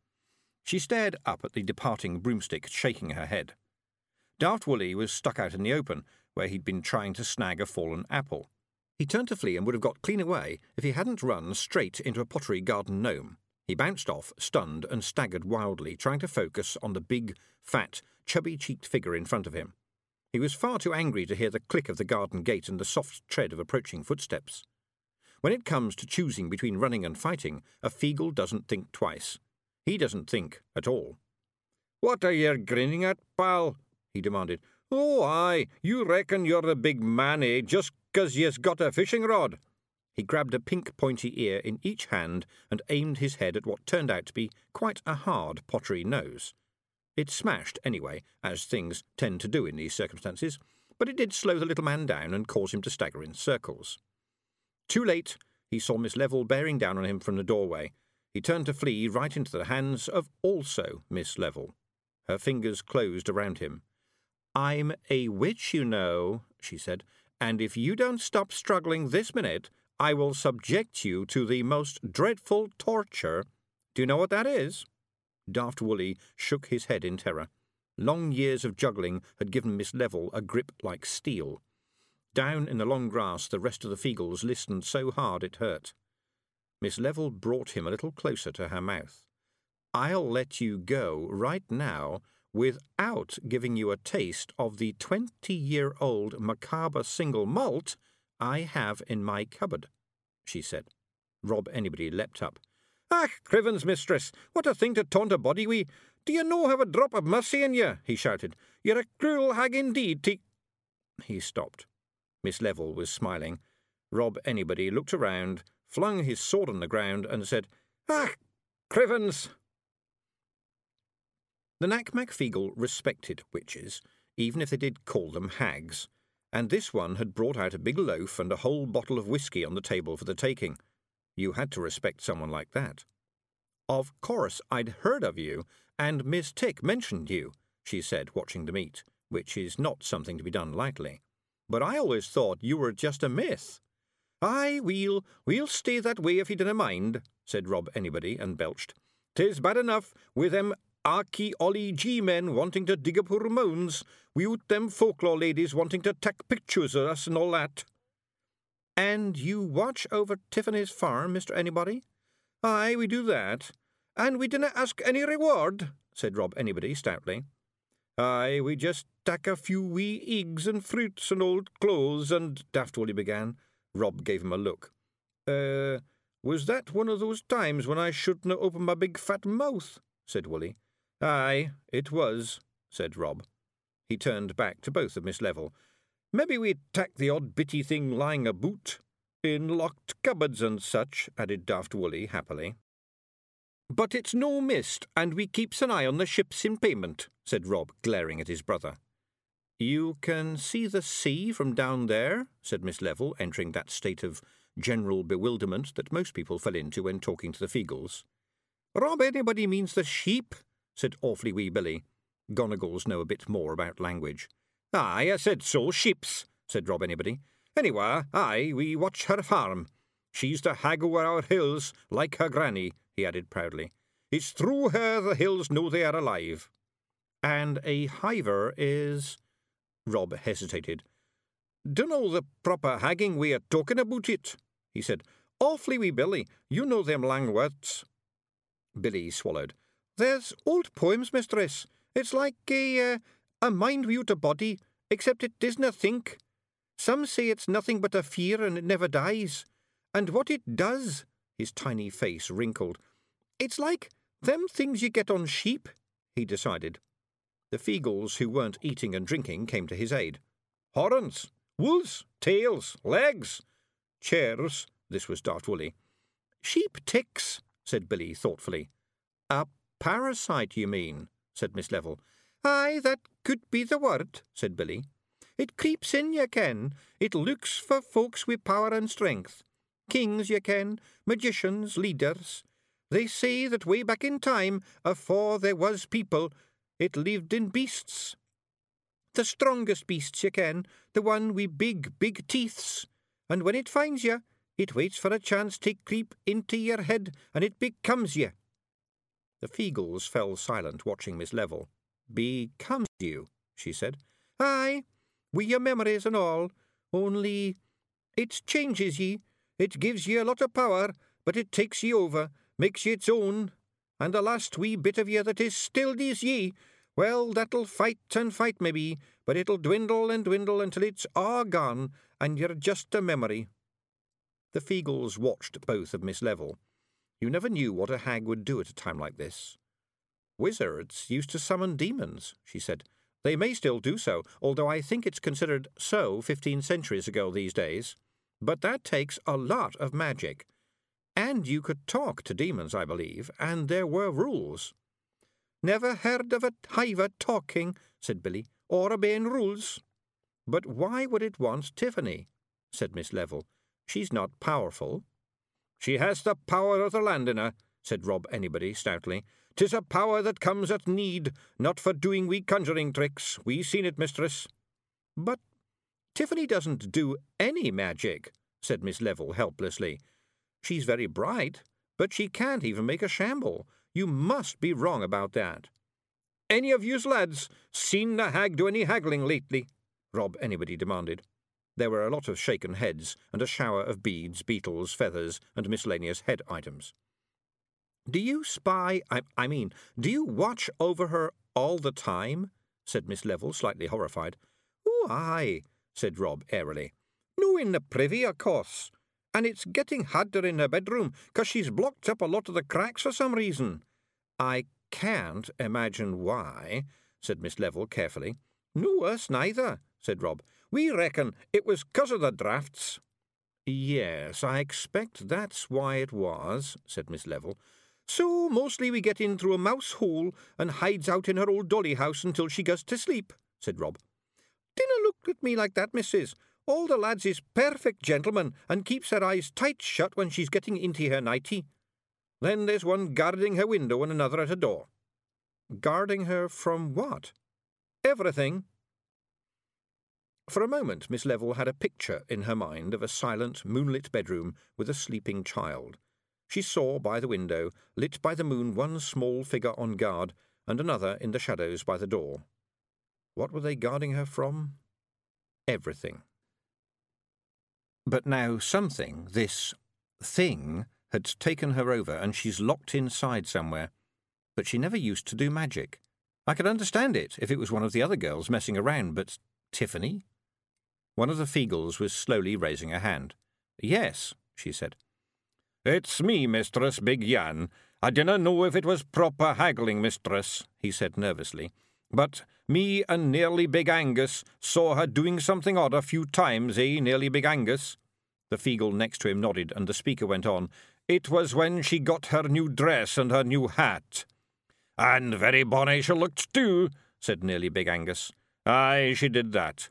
She stared up at the departing broomstick, shaking her head. Daft Wullie was stuck out in the open, where he'd been trying to snag a fallen apple. He turned to flee and would have got clean away if he hadn't run straight into a pottery garden gnome. He bounced off, stunned, and staggered wildly, trying to focus on the big, fat, chubby cheeked figure in front of him. He was far too angry to hear the click of the garden gate and the soft tread of approaching footsteps. When it comes to choosing between running and fighting, a Feegle doesn't think twice. He doesn't think at all. What are you grinning at, pal? he demanded. Oh, aye, you reckon you're the big man, eh, just 'cause you's got a fishing rod. He grabbed a pink pointy ear in each hand and aimed his head at what turned out to be quite a hard pottery nose. It smashed, anyway, as things tend to do in these circumstances, but it did slow the little man down and cause him to stagger in circles. Too late, he saw Miss Level bearing down on him from the doorway. He turned to flee right into the hands of also Miss Level. Her fingers closed around him. I'm a witch, you know, she said, and if you don't stop struggling this minute, I will subject you to the most dreadful torture. Do you know what that is? Daft Wullie shook his head in terror. Long years of juggling had given Miss Level a grip like steel. Down in the long grass, the rest of the Feegles listened so hard it hurt. Miss Level brought him a little closer to her mouth. I'll let you go right now without giving you a taste of the twenty year old macabre single malt I have in my cupboard, she said. Rob Anybody leapt up. Ach, Crivens, mistress, what a thing to taunt a body wi'. Do you no have a drop of mercy in you? he shouted. You're a cruel hag indeed, T. He stopped. Miss Level was smiling. Rob Anybody looked around, flung his sword on the ground, and said, Ach, Crivens, the Nac Mac Feegle respected witches, even if they did call them hags, and this one had brought out a big loaf and a whole bottle of whisky on the table for the taking. You had to respect someone like that. Of course, I'd heard of you, and Miss Tick mentioned you, she said, watching the meat, which is not something to be done lightly. But I always thought you were just a myth. Aye, we'll, we'll stay that way if you dinna mind, said Rob Anybody, and belched. Tis bad enough with them archaeology men wanting to dig up our mounds, wi'oot them folklore ladies wanting to take pictures of us and all that. And you watch over Tiffany's farm, Mr. Anybody? Aye, we do that. And we dinna ask any reward, said Rob Anybody stoutly. Aye, we just tack a few wee eggs and fruits and old clothes and Daft Wullie began. Rob gave him a look. Uh, was that one of those times when I shouldn't have opened my big fat mouth? said Wullie. Aye, it was, said Rob. He turned back to both of Miss Level. Maybe we'd tack the odd bitty thing lying aboot. In locked cupboards and such, added Daft Wullie happily. But it's no mist, and we keeps an eye on the ships in payment, said Rob, glaring at his brother. You can see the sea from down there, said Miss Level, entering that state of general bewilderment that most people fell into when talking to the Feegles. Rob anybody means the sheep, said awfully wee Billy. Gonnagles know a bit more about language. Aye, I said so, ships, said Rob Anybody. Anyway, aye, we watch her farm. She's the hag o'er our hills, like her granny, he added proudly. It's through her the hills know they are alive. And a hiver is... Rob hesitated. Dunno the proper hagging we are talking about it, he said. Awfully wee Billy, you know them lang words. Billy swallowed. There's old poems, mistress. It's like a, uh, a mind without a body, except it disna think. Some say it's nothing but a fear and it never dies. And what it does, his tiny face wrinkled, it's like them things you get on sheep, he decided. The Feegles who weren't eating and drinking came to his aid. Horns, wools, tails, legs, chairs, this was Daft Wullie. Sheep ticks, said Billy thoughtfully. A parasite, you mean? said Miss Level.
Aye, that could be the word, said Billy. It creeps in, ye ken. It looks for folks with power and strength. Kings, ye ken, magicians, leaders. They say that way back in time, afore there was people, it lived in beasts. The strongest beasts, ye ken, the one wi' big, big teeths. And when it finds ye, it waits for a chance to creep into your head, and it becomes ye.
The Feegles fell silent, watching Miss Level. Becomes you, she said.
Aye, wi' your memories and all. Only it changes ye. It gives ye a lot of power, but it takes ye over, makes ye its own. And the last wee bit of ye that is still is ye, well, that'll fight and fight maybe, but it'll dwindle and dwindle until it's all gone, and you're just a memory.
The Feegles watched both of Miss Level. You never knew what a hag would do at a time like this. Wizards used to summon demons, she said. They may still do so, although I think it's considered so fifteen centuries ago these days. But that takes a lot of magic. And you could talk to demons, I believe, and there were rules.
Never heard of a hiver talking, said Billy, or obeying rules.
But why would it want Tiffany? said Miss Level. She's not powerful.
She has the power of the land in her, said Rob Anybody stoutly. "'Tis a power that comes at need, not for doing wee conjuring tricks. We seen it, mistress.
But Tiffany doesn't do any magic, said Miss Level helplessly. She's very bright, but she can't even make a shamble. You must be wrong about that.
Any of yous lads seen the hag do any haggling lately? Rob anybody demanded.
There were a lot of shaken heads and a shower of beads, beetles, feathers, and miscellaneous head items.
Do you spy? I, I mean, do you watch over her all the time? said Miss Level, slightly horrified.
Oh, aye, said Rob airily. No in the privy, of course. And it's getting harder in her bedroom, 'cause she's blocked up a lot of the cracks for some reason.
I can't imagine why, said Miss Level carefully.
No, worse neither, said Rob. We reckon it was 'cause of the drafts.
Yes, I expect that's why it was, said Miss Level.
So mostly we get in through a mouse hole and hides out in her old dolly house until she goes to sleep, said Rob. Dinna look at me like that, missus. All the lads is perfect gentlemen and keeps her eyes tight shut when she's getting into her nightie. Then there's one guarding her window and another at her door.
Guarding her from what?
Everything.
For a moment, Miss Level had a picture in her mind of a silent, moonlit bedroom with a sleeping child. She saw by the window, lit by the moon, one small figure on guard and another in the shadows by the door. What were they guarding her from? Everything. But now something, this thing, had taken her over and she's locked inside somewhere. But she never used to do magic. I could understand it if it was one of the other girls messing around, but Tiffany? One of the Feegles was slowly raising a hand. Yes, she said.
It's me, Mistress Big Yan. I dinna know if it was proper haggling, Mistress, he said nervously. But me and Nearly Big Angus saw her doing something odd a few times, eh, Nearly Big Angus?
The Feegle next to him nodded, and the speaker went on.
It was when she got her new dress and her new hat. And very bonny she looked too, said Nearly Big Angus. Aye, she did that.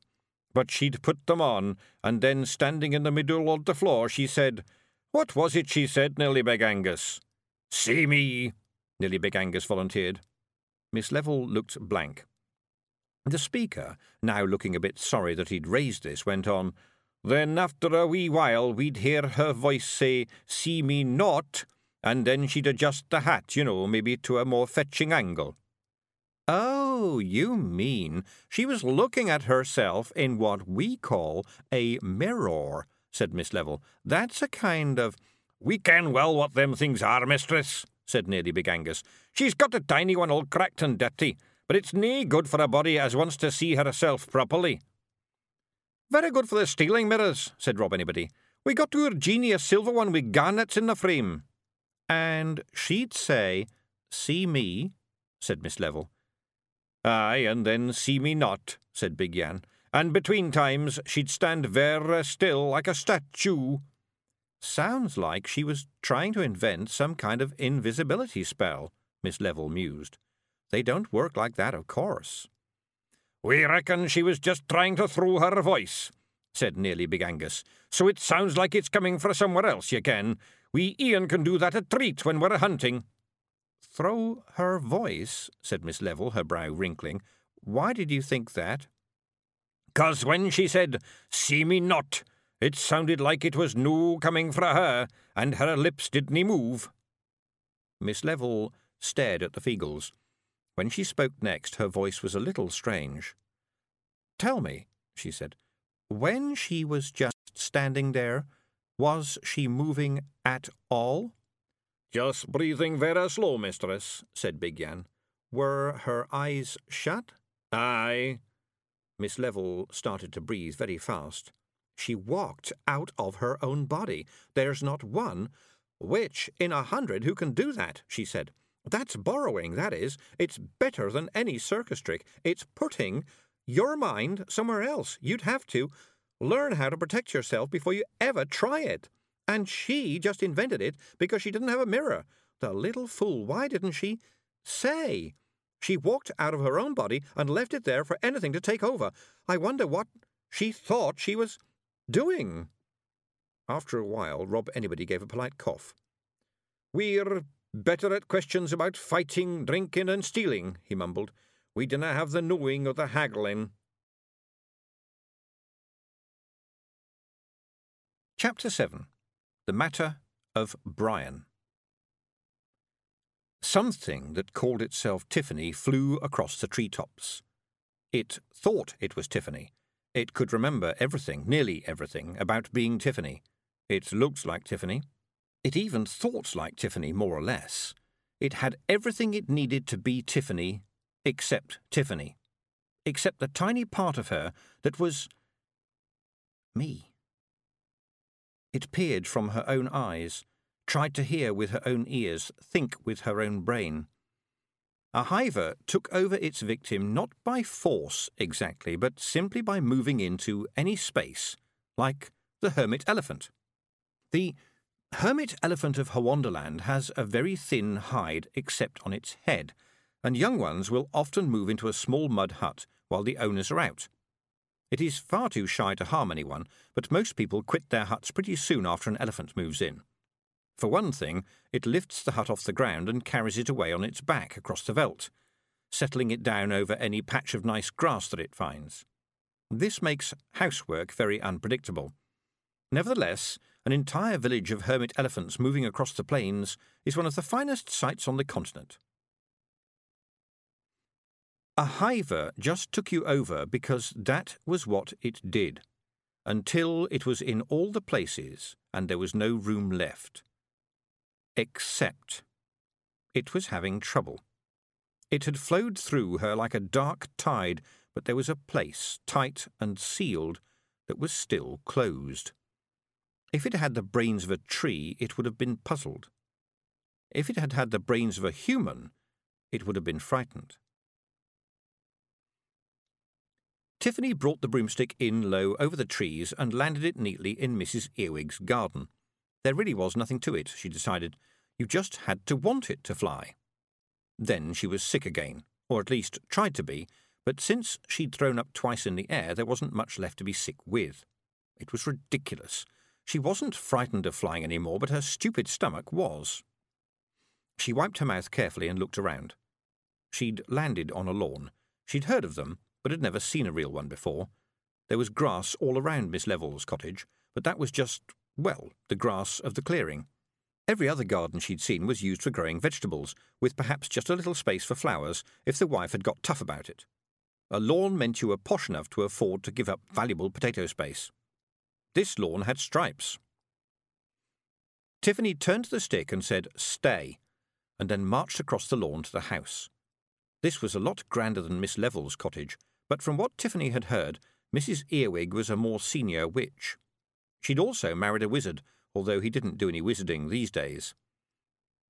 But she'd put them on, and then standing in the middle of the floor, she said, What was it she said, Nearly Big Angus? See me, Nearly Big Angus volunteered.
Miss Level looked blank. The speaker, now looking a bit sorry that he'd raised this, went on,
Then after a wee while we'd hear her voice say, See me not, and then she'd adjust the hat, you know, maybe to a more fetching angle.
Oh, you mean she was looking at herself in what we call a mirror, said Miss Level. That's a kind of.
We ken well what them things are, mistress, said Nearly Big Angus. She's got a tiny one all cracked and dirty, but it's nae good for a body as wants to see herself properly. Very good for the stealing mirrors, said Rob Anybody. We got to Jeannie a silver one with garnets in the frame.
And she'd say, See me, said Miss Level.
Aye, and then see me not, said Big Yan. And between times she'd stand vera uh, still like a statue.
Sounds like she was trying to invent some kind of invisibility spell, Miss Level mused. They don't work like that, of course.
We reckon she was just trying to throw her voice, said Nearly Big Angus. So it sounds like it's coming from somewhere else, you can. We Ian can do that a treat when we're a hunting.
Throw her voice, said Miss Level, her brow wrinkling. Why did you think that?
"'Cause when she said, See me not, it sounded like it was no coming fra her, and her lips didn't move.
Miss Level stared at the Feegles. When she spoke next, her voice was a little strange. Tell me, she said, when she was just standing there, was she moving at all?
Just breathing very slow, mistress, said Big Yan.
Were her eyes shut?
Aye.
Miss Level started to breathe very fast. She walked out of her own body. There's not one witch in a hundred who can do that, she said. That's borrowing, that is. It's better than any circus trick. It's putting your mind somewhere else. You'd have to learn how to protect yourself before you ever try it. And she just invented it because she didn't have a mirror. The little fool, why didn't she say? She walked out of her own body and left it there for anything to take over. I wonder what she thought she was doing? After a while, Rob Anybody gave a polite cough.
We're better at questions about fighting, drinking, and stealing, he mumbled. We dinna have the knowing or the haggling.
Chapter 7 The Matter of Brian. Something that called itself Tiffany flew across the treetops. It thought it was Tiffany, it could remember everything, nearly everything, about being Tiffany. It looked like Tiffany. It even thought like Tiffany, more or less. It had everything it needed to be Tiffany, except Tiffany. Except the tiny part of her that was. me. It peered from her own eyes, tried to hear with her own ears, think with her own brain. A hiver took over its victim not by force exactly, but simply by moving into any space, like the hermit elephant. The hermit elephant of Howondaland has a very thin hide except on its head, and young ones will often move into a small mud hut while the owners are out. It is far too shy to harm anyone, but most people quit their huts pretty soon after an elephant moves in. For one thing, it lifts the hut off the ground and carries it away on its back across the veldt, settling it down over any patch of nice grass that it finds. This makes housework very unpredictable. Nevertheless, an entire village of hermit elephants moving across the plains is one of the finest sights on the continent. A hiver just took you over because that was what it did, until it was in all the places and there was no room left except it was having trouble. It had flowed through her like a dark tide, but there was a place, tight and sealed, that was still closed. If it had the brains of a tree, it would have been puzzled. If it had had the brains of a human, it would have been frightened. Tiffany brought the broomstick in low over the trees and landed it neatly in Mrs. Earwig's garden. There really was nothing to it, she decided. You just had to want it to fly. Then she was sick again, or at least tried to be, but since she'd thrown up twice in the air, there wasn't much left to be sick with. It was ridiculous. She wasn't frightened of flying any more, but her stupid stomach was. She wiped her mouth carefully and looked around. She'd landed on a lawn. She'd heard of them, but had never seen a real one before. There was grass all around Miss Level's cottage, but that was just well, the grass of the clearing. Every other garden she'd seen was used for growing vegetables, with perhaps just a little space for flowers if the wife had got tough about it. A lawn meant you were posh enough to afford to give up valuable potato space. This lawn had stripes. Tiffany turned to the stick and said, Stay, and then marched across the lawn to the house. This was a lot grander than Miss Level's cottage, but from what Tiffany had heard, Mrs. Earwig was a more senior witch. She'd also married a wizard, although he didn't do any wizarding these days.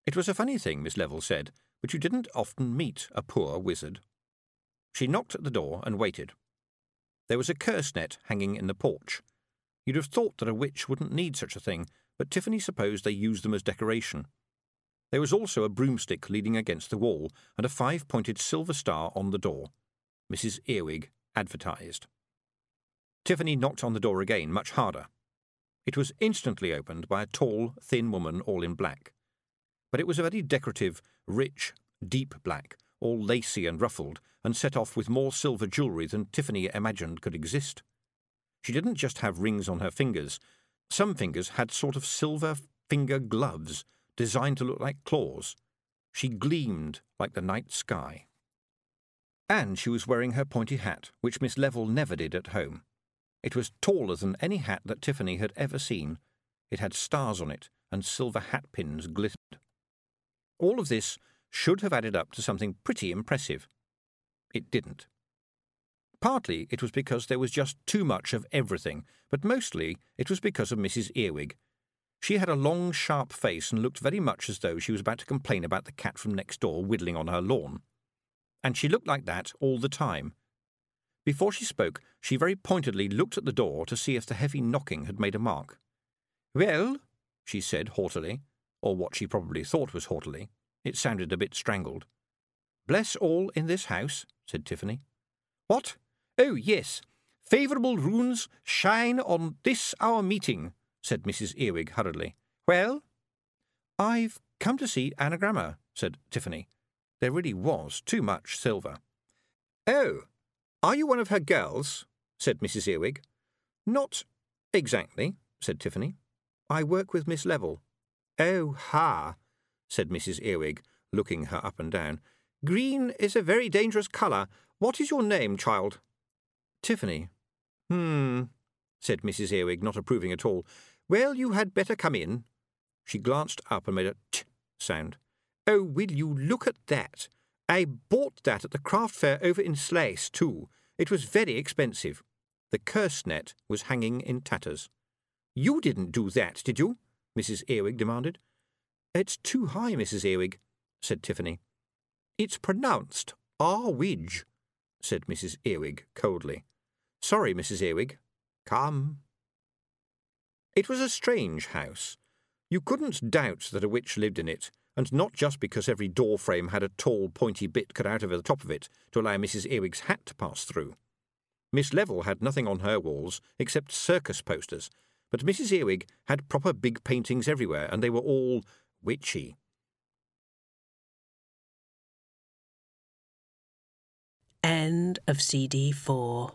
It was a funny thing, Miss Level said, but you didn't often meet a poor wizard. She knocked at the door and waited. There was a curse net hanging in the porch. You'd have thought that a witch wouldn't need such a thing, but Tiffany supposed they used them as decoration. There was also a broomstick leaning against the wall and a five pointed silver star on the door. Mrs. Earwig advertised. Tiffany knocked on the door again, much harder. It was instantly opened by a tall, thin woman all in black. But it was a very decorative, rich, deep black, all lacy and ruffled, and set off with more silver jewellery than Tiffany imagined could exist. She didn't just have rings on her fingers. Some fingers had sort of silver finger gloves designed to look like claws. She gleamed like the night sky. And she was wearing her pointy hat, which Miss Level never did at home. It was taller than any hat that Tiffany had ever seen. It had stars on it, and silver hat pins glittered. All of this should have added up to something pretty impressive. It didn't. Partly it was because there was just too much of everything, but mostly it was because of Mrs. Earwig. She had a long, sharp face and looked very much as though she was about to complain about the cat from next door whittling on her lawn. And she looked like that all the time. Before she spoke, she very pointedly looked at the door to see if the heavy knocking had made a mark. Well, she said haughtily, or what she probably thought was haughtily. It sounded a bit strangled. Bless all in this house, said Tiffany. What? Oh, yes. Favourable runes shine on this our meeting, said Mrs. Earwig hurriedly. Well? I've come to see Anagramma, said Tiffany. There really was too much silver. Oh, are you one of her girls? said Mrs. Earwig. Not exactly, said Tiffany. I work with Miss Level. Oh, ha, said Mrs. Earwig, looking her up and down. Green is a very dangerous colour. What is your name, child? Tiffany. Hmm, said Mrs. Earwig, not approving at all. Well, you had better come in. She glanced up and made a t sound. Oh, will you look at that? I bought that at the craft fair over in Sluys, too. It was very expensive. The curse net was hanging in tatters. You didn't do that, did you? Mrs. Earwig demanded. It's too high, Mrs. Earwig, said Tiffany. It's pronounced Arwidge, said Mrs. Earwig coldly. Sorry, Mrs. Earwig. Come. It was a strange house. You couldn't doubt that a witch lived in it, and not just because every door frame had a tall, pointy bit cut out of the top of it to allow Mrs. Earwig's hat to pass through. Miss Level had nothing on her walls except circus posters, but Mrs. Earwig had proper big paintings everywhere, and they were all witchy.
End of CD4.